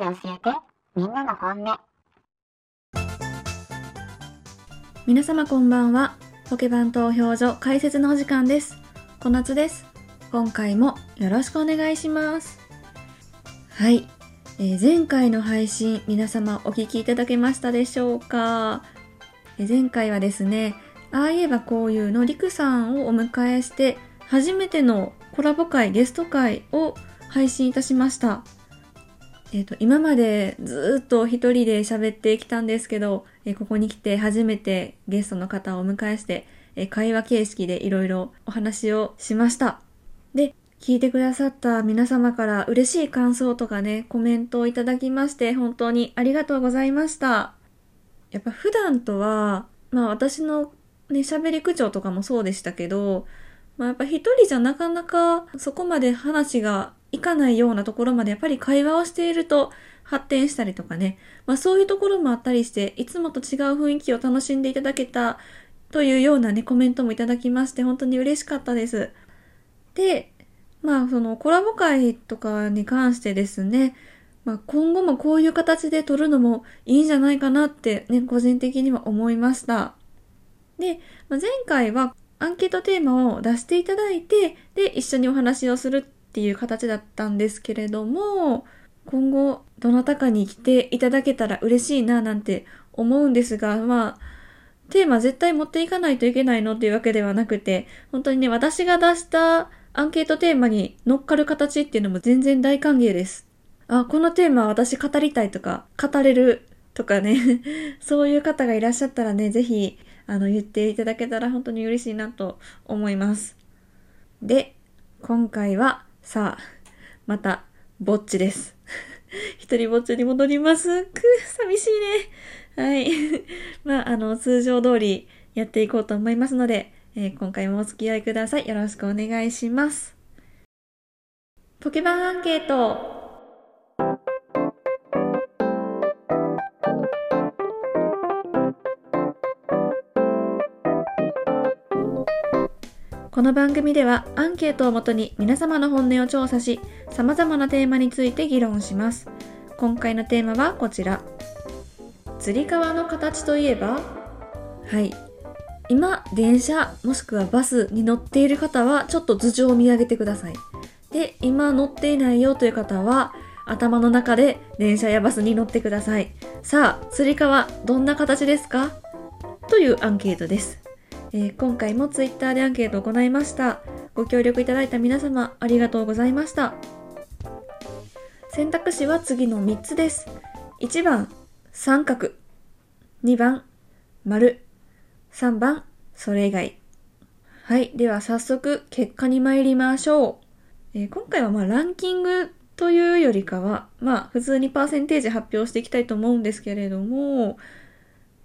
で教えて、みんなの本音。皆様こんばんは。ポケバン投票所解説のお時間です。小夏です。今回もよろしくお願いします。はい。えー前回の配信、皆様お聞きいただけましたでしょうか、えー前回はですね、ああいえばこういうのりくさんをお迎えして、初めてのコラボ会、ゲスト会を配信いたしました。えっ、と、今までずっと一人で喋ってきたんですけど、えーここに来て初めてゲストの方をお迎えして、えー会話形式でいろいろお話をしました。で、聞いてくださった皆様から嬉しい感想とかね、コメントをいただきまして、本当にありがとうございました。やっぱ普段とは、まあ私のね、喋り口調とかもそうでしたけど、まあやっぱ一人じゃなかなかそこまで話がいかないようなところまでやっぱり会話をしていると発展したりとかね、まあそういうところもあったりして、いつもと違う雰囲気を楽しんでいただけたというようなね、コメントもいただきまして、本当に嬉しかったです。で、まあそのコラボ会とかに関してですね、まあ今後もこういう形で撮るのもいいんじゃないかなってね、個人的には思いました。で、まあ、前回はアンケートテーマを出していただいて、で、一緒にお話をするっていう形だったんですけれども、今後、どなたかに来ていただけたら嬉しいななんて思うんですが、まあ、テーマ絶対持っていかないといけないのっていうわけではなくて、本当にね、私が出したアンケートテーマに乗っかる形っていうのも全然大歓迎です。あ、このテーマ私語りたいとか、語れるとかね、そういう方がいらっしゃったらね、ぜひ、あの、言っていただけたら本当に嬉しいなと思います。で、今回は、さあ、また、ぼっちです。一人ぼっちに戻ります。く、寂しいね。はい。まあ、あの、通常通りやっていこうと思いますので、えー今回もお付き合いください。よろしくお願いします。ポケバンアンケート。この番組ではアンケートをもとに皆様の本音を調査し、様々なテーマについて議論します。今回のテーマはこちら。つり革の形といえばはい。今、電車もしくはバスに乗っている方はちょっと頭上を見上げてください。で、今乗っていないよという方は頭の中で電車やバスに乗ってください。さあ、つり革どんな形ですか？というアンケートです。えー今回もツイッターでアンケートを行いました。ご協力いただいた皆様ありがとうございました。選択肢は次の3つです。1番、三角。2番、丸。3番、それ以外。はい。では早速結果に参りましょう。えー今回はまランキングというよりかは、まあ普通にパーセンテージ発表していきたいと思うんですけれども、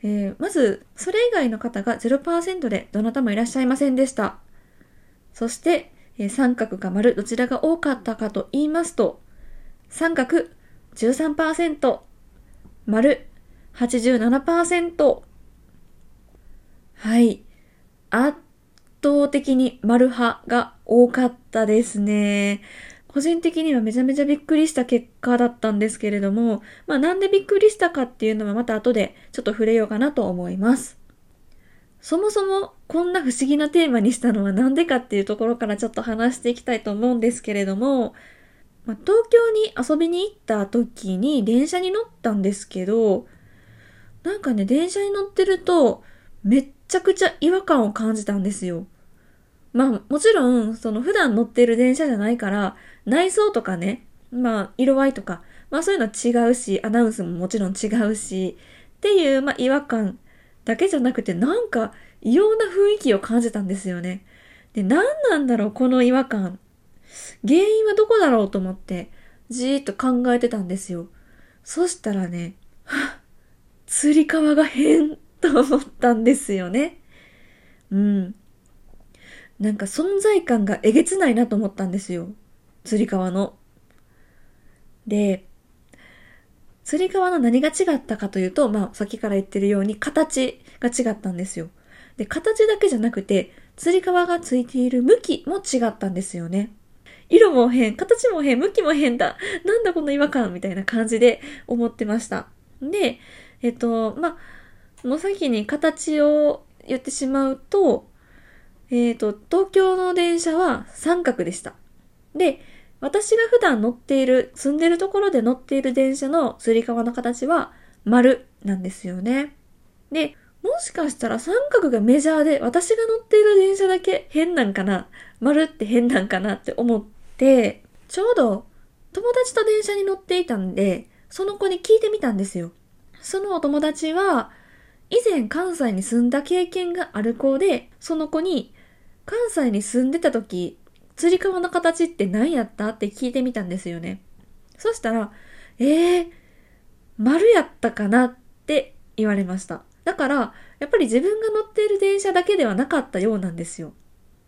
えーまず、それ以外の方が0%でどなたもいらっしゃいませんでした。そして、えー三角か丸、どちらが多かったかと言いますと、三角13%、丸87%。はい。圧倒的に丸派が多かったですね。個人的にはめちゃめちゃびっくりした結果だったんですけれども、まあなんでびっくりしたかっていうのはまた後でちょっと触れようかなと思います。そもそもこんな不思議なテーマにしたのはなんでかっていうところからちょっと話していきたいと思うんですけれども、まあ、東京に遊びに行った時に電車に乗ったんですけど、なんかね、電車に乗ってるとめっちゃくちゃ違和感を感じたんですよ。まあもちろん、その普段乗ってる電車じゃないから、内装とかね、まあ色合いとか、まあそういうのは違うし、アナウンスももちろん違うし、っていう、まあ違和感だけじゃなくて、なんか異様な雰囲気を感じたんですよね。で、何なんだろう、この違和感。原因はどこだろうと思って、じーっと考えてたんですよ。そしたらね、は っつり革が変と思ったんですよね。うん。なんか存在感がえげつないなと思ったんですよ。つり革の。で、つり革の何が違ったかというと、まあ、さっきから言ってるように形が違ったんですよ。で、形だけじゃなくて、つり革がついている向きも違ったんですよね。色も変、形も変、向きも変だ。なんだこの違和感みたいな感じで思ってました。で、えっと、まあ、もう先に形を言ってしまうと、えっと、東京の電車は三角でした。で、私が普段乗っている、住んでるところで乗っている電車のつり革の形は丸なんですよね。で、もしかしたら三角がメジャーで私が乗っている電車だけ変なんかな丸って変なんかなって思ってちょうど友達と電車に乗っていたんでその子に聞いてみたんですよそのお友達は以前関西に住んだ経験がある子でその子に関西に住んでた時つり革の形って何やったって聞いてみたんですよねそしたらえー、丸やったかなって言われましただから、やっぱり自分が乗っている電車だけではなかったようなんですよ。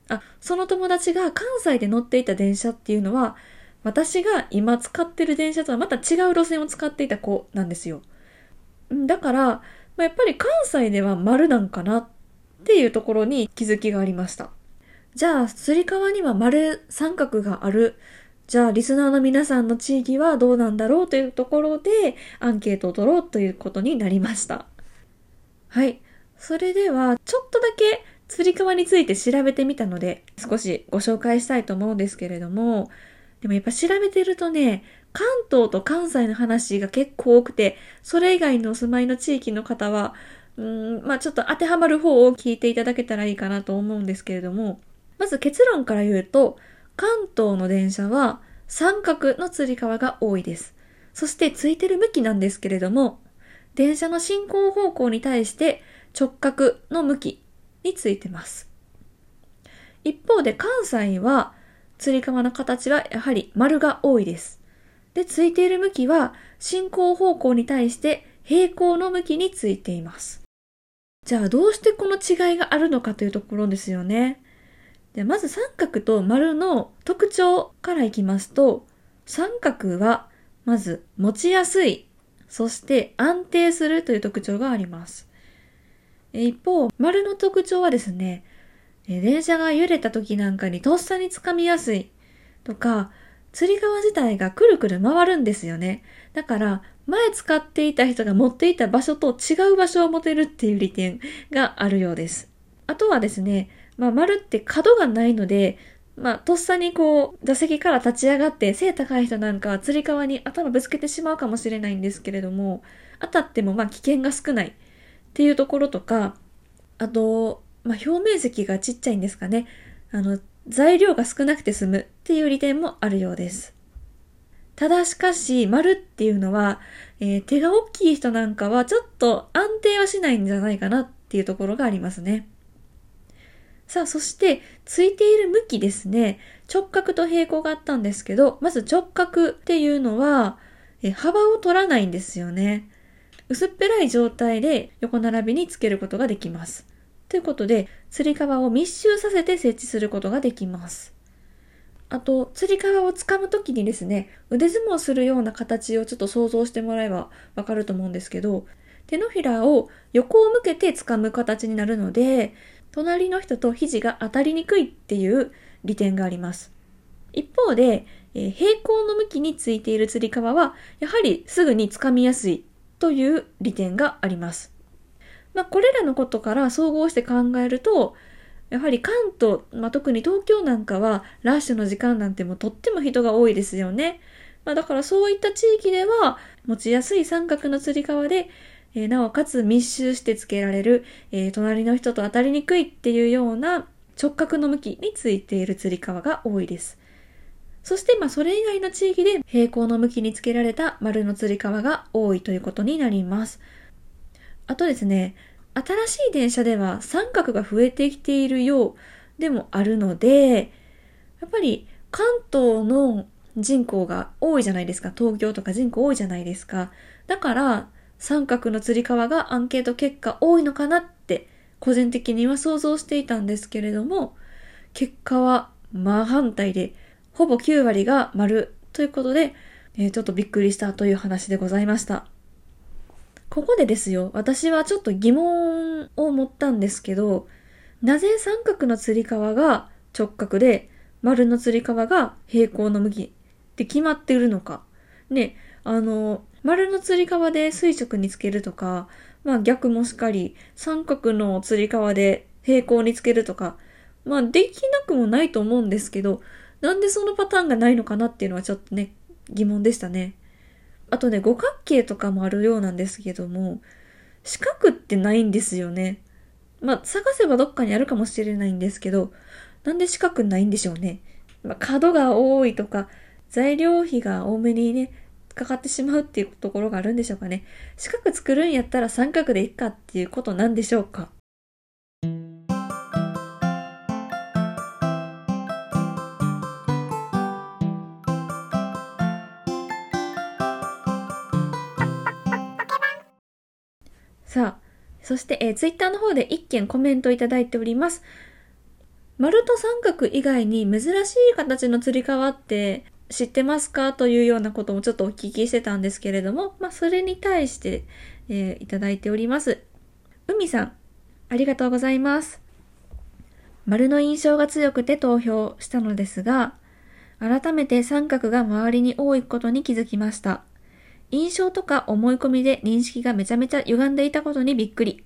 あ、その友達が関西で乗っていた電車っていうのは、私が今使ってる電車とはまた違う路線を使っていた子なんですよ。だから、やっぱり関西では丸なんかなっていうところに気づきがありました。じゃあ、つり革には丸三角がある。じゃあ、リスナーの皆さんの地域はどうなんだろうというところでアンケートを取ろうということになりました。はい。それでは、ちょっとだけつり革について調べてみたので、少しご紹介したいと思うんですけれども、でもやっぱ調べてるとね、関東と関西の話が結構多くて、それ以外のお住まいの地域の方は、うん、まあちょっと当てはまる方を聞いていただけたらいいかなと思うんですけれども、まず結論から言うと、関東の電車は三角のつり革が多いです。そしてついてる向きなんですけれども、電車の進行方向に対して直角の向きについてます。一方で関西は、つり革の形はやはり丸が多いです。で、ついている向きは進行方向に対して平行の向きについています。じゃあどうしてこの違いがあるのかというところですよね。でまず三角と丸の特徴からいきますと、三角はまず持ちやすいそして安定するという特徴があります。一方、丸の特徴はですね、電車が揺れた時なんかにとっさにつかみやすいとか、釣り革自体がくるくる回るんですよね。だから、前使っていた人が持っていた場所と違う場所を持てるっていう利点があるようです。あとはですね、まあ、丸って角がないので、まあ、とっさにこう、座席から立ち上がって背高い人なんかはつり革に頭ぶつけてしまうかもしれないんですけれども、当たってもまあ危険が少ないっていうところとか、あと、まあ、表面積がちっちゃいんですかね。あの、材料が少なくて済むっていう利点もあるようです。ただしかし、丸っていうのは、えー、手が大きい人なんかはちょっと安定はしないんじゃないかなっていうところがありますね。さあ、そして、ついている向きですね。直角と平行があったんですけど、まず直角っていうのは、え幅を取らないんですよね。薄っぺらい状態で横並びにつけることができます。ということで、つり革を密集させて設置することができます。あと、つり革を掴むときにですね、腕相撲するような形をちょっと想像してもらえばわかると思うんですけど、手のひらを横を向けて掴む形になるので、隣の人と肘が当たりにくいっていう利点があります。一方で、えー、平行の向きについているつり革は、やはりすぐにつかみやすいという利点があります。まあ、これらのことから総合して考えると、やはり関東、まあ、特に東京なんかはラッシュの時間なんてもとっても人が多いですよね。まあ、だからそういった地域では持ちやすい三角のつり革でえー、なおかつ密集してつけられる、えー、隣の人と当たりにくいっていうような直角の向きについているつり革が多いです。そして、まあ、それ以外の地域で平行の向きにつけられた丸のつり革が多いということになります。あとですね、新しい電車では三角が増えてきているようでもあるので、やっぱり関東の人口が多いじゃないですか。東京とか人口多いじゃないですか。だから、三角のつり革がアンケート結果多いのかなって個人的には想像していたんですけれども、結果は真反対で、ほぼ9割が丸ということで、えー、ちょっとびっくりしたという話でございました。ここでですよ、私はちょっと疑問を持ったんですけど、なぜ三角のつり革が直角で丸のつり革が平行の向きって決まっているのか。ね、あの、丸のつり革で垂直につけるとか、まあ逆もしっかり、三角のつり革で平行につけるとか、まあできなくもないと思うんですけど、なんでそのパターンがないのかなっていうのはちょっとね、疑問でしたね。あとね、五角形とかもあるようなんですけども、四角ってないんですよね。まあ探せばどっかにあるかもしれないんですけど、なんで四角ないんでしょうね。まあ、角が多いとか、材料費が多めにね、かかってしまうっていうところがあるんでしょうかね。四角作るんやったら三角でいっかっていうことなんでしょうか。さあ、そして、えー、ツイッターの方で一件コメントいただいております。丸と三角以外に珍しい形のつり革って知ってますか？というようなこともちょっとお聞きしてたんですけれども、まあ、それに対して、えー、いただいております。海さん、ありがとうございます。丸の印象が強くて投票したのですが、改めて三角が周りに多いことに気づきました。印象とか思い込みで認識がめちゃめちゃ歪んでいたことにびっくり。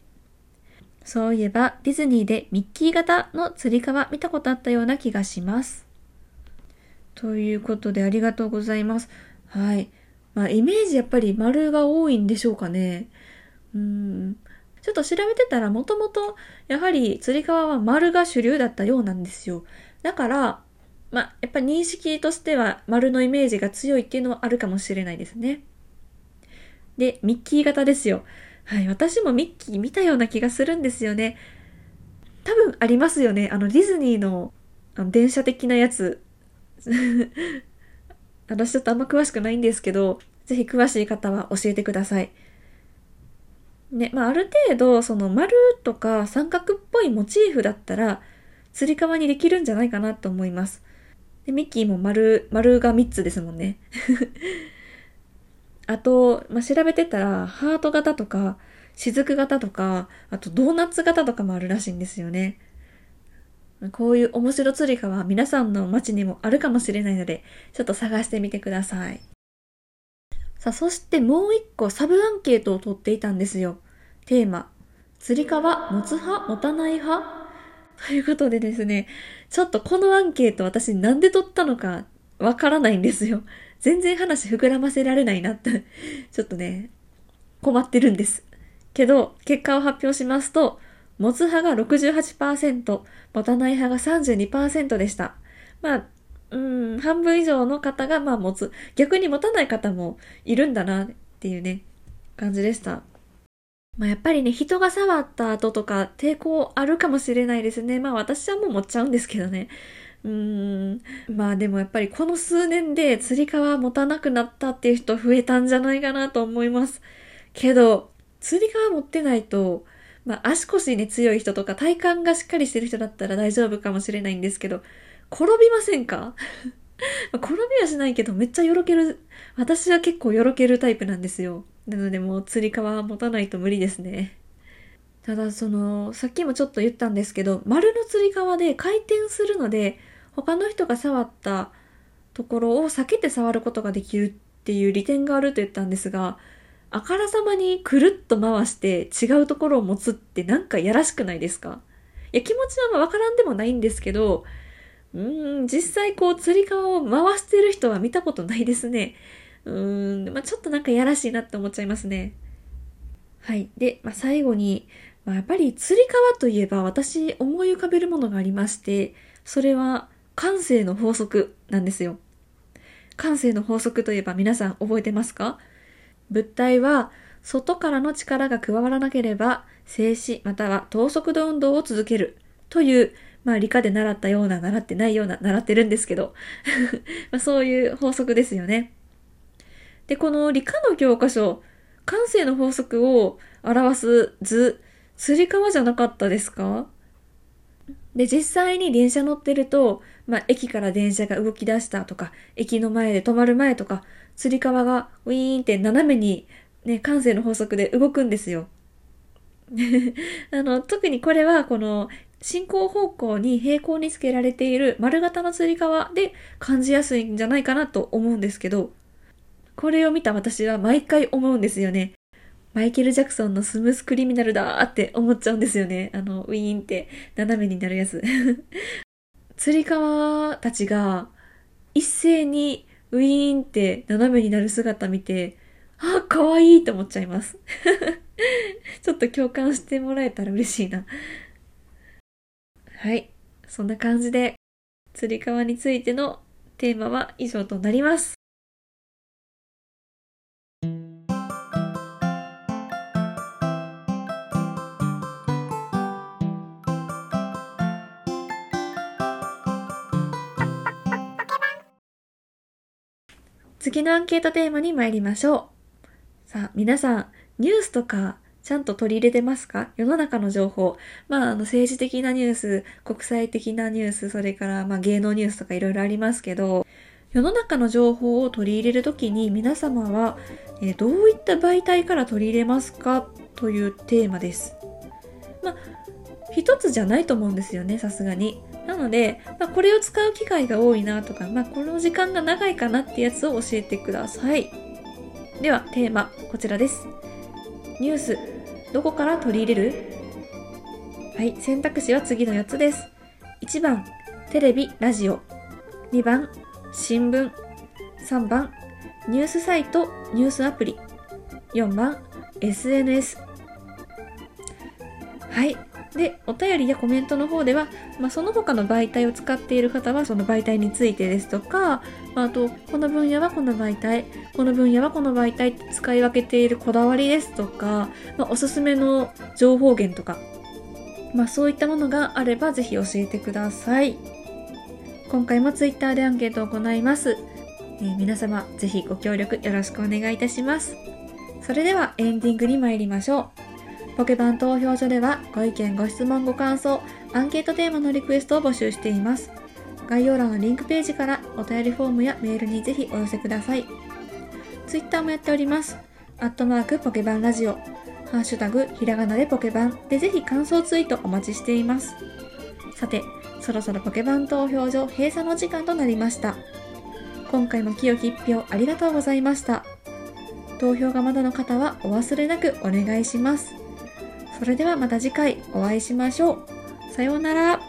そういえばディズニーでミッキー型のつり革見たことあったような気がします。ということでありがとうございます。はい。まあイメージやっぱり丸が多いんでしょうかね。うーん。ちょっと調べてたらもともとやはりつり革は丸が主流だったようなんですよ。だから、まあやっぱ認識としては丸のイメージが強いっていうのはあるかもしれないですね。で、ミッキー型ですよ。はい、私もミッキー見たような気がするんですよね。多分ありますよね。あの、ディズニーのあの電車的なやつ。私ちょっとあんま詳しくないんですけど、ぜひ詳しい方は教えてください。ね、まあ、ある程度、その丸とか三角っぽいモチーフだったら、つり革にできるんじゃないかなと思います。で、ミッキーも丸、丸が3つですもんね。あと、まあ、調べてたら、ハート型とか、雫型とか、あとドーナツ型とかもあるらしいんですよね。こういう面白釣り革は皆さんの街にもあるかもしれないので、ちょっと探してみてください。さあ、そしてもう一個サブアンケートを取っていたんですよ。テーマ。釣り革持つ派持たない派？ということでですね、ちょっとこのアンケート私なんで取ったのかわからないんですよ。全然話膨らませられないなって、ちょっとね、困ってるんです。けど、結果を発表しますと、持つ派が68%、持たない派が32%でした。まあ、うん、半分以上の方がまあ持つ。逆に持たない方もいるんだなっていうね、感じでした。まあやっぱりね、人が触った後とか抵抗あるかもしれないですね。まあ私はもう持っちゃうんですけどね。うん。まあでもやっぱりこの数年で釣り革持たなくなったっていう人増えたんじゃないかなと思います。けど、釣り革持ってないと、まあ足腰に強い人とか体幹がしっかりしてる人だったら大丈夫かもしれないんですけど、転びませんか？転びはしないけどめっちゃよろける。私は結構よろけるタイプなんですよ。なのでもう釣り革は持たないと無理ですね。ただその、さっきもちょっと言ったんですけど、丸の釣り革で回転するので、他の人が触ったところを避けて触ることができるっていう利点があると言ったんですが、あからさまにくるっと回して違うところを持つってなんかやらしくないですか？いや、気持ちはわからんでもないんですけど、うーん、実際こう釣り革を回してる人は見たことないですね。うーん、まあちょっとなんかやらしいなって思っちゃいますね。はい。で、まあ最後に、まあ、やっぱり釣り革といえば私思い浮かべるものがありまして、それは感性の法則なんですよ。感性の法則といえば皆さん覚えてますか？物体は外からの力が加わらなければ静止または等速度運動を続ける。という、まあ理科で習ったような習ってないような習ってるんですけど、まあそういう法則ですよね。で、この理科の教科書、感性の法則を表す図、釣り革じゃなかったですか？で、実際に電車乗ってると、まあ、駅から電車が動き出したとか、駅の前で止まる前とか、釣り革がウィーンって斜めに、ね、感性の法則で動くんですよ。あの、特にこれは、この、進行方向に平行につけられている丸型のつり革で感じやすいんじゃないかなと思うんですけど、これを見た私は毎回思うんですよね。マイケル・ジャクソンのスムースクリミナルだーって思っちゃうんですよね。あの、ウィーンって斜めになるやつ。つり革たちが一斉にウィーンって斜めになる姿見て、あ、かわいいと思っちゃいます。ちょっと共感してもらえたら嬉しいな。はい。そんな感じで、つり革についてのテーマは以上となります。次のアンケートテーマに参りましょう。さあ、皆さん、ニュースとかちゃんと取り入れてますか？世の中の情報。まあ、あの、政治的なニュース、国際的なニュース、それから、まあ、芸能ニュースとかいろいろありますけど、世の中の情報を取り入れるときに皆様は、えー、どういった媒体から取り入れますか？というテーマです。まあ、一つじゃないと思うんですよね、さすがに。なので、まあ、これを使う機会が多いなとか、まあ、この時間が長いかなってやつを教えてください。では、テーマ、こちらです。ニュース、どこから取り入れる？はい、選択肢は次の4つです。1番、テレビ、ラジオ。2番、新聞。3番、ニュースサイト、ニュースアプリ。4番、SNS。はい、で、お便りやコメントの方では、まあ、その他の媒体を使っている方はその媒体についてですとか、まあ、あと、この分野はこの媒体、この分野はこの媒体使い分けているこだわりですとか、まあ、おすすめの情報源とか、まあ、そういったものがあればぜひ教えてください。今回も Twitter でアンケートを行います。えー、皆様、ぜひご協力よろしくお願いいたします。それではエンディングに参りましょう。ポケバン投票所ではご意見、ご質問、ご感想、アンケートテーマのリクエストを募集しています。概要欄のリンクページからお便りフォームやメールにぜひお寄せください。ツイッターもやっております。アットマークポケバンラジオ、ハッシュタグひらがなでポケバンでぜひ感想ツイートお待ちしています。さて、そろそろポケバン投票所閉鎖の時間となりました。今回も清き一票ありがとうございました。投票がまだの方はお忘れなくお願いします。それではまた次回お会いしましょう。さようなら。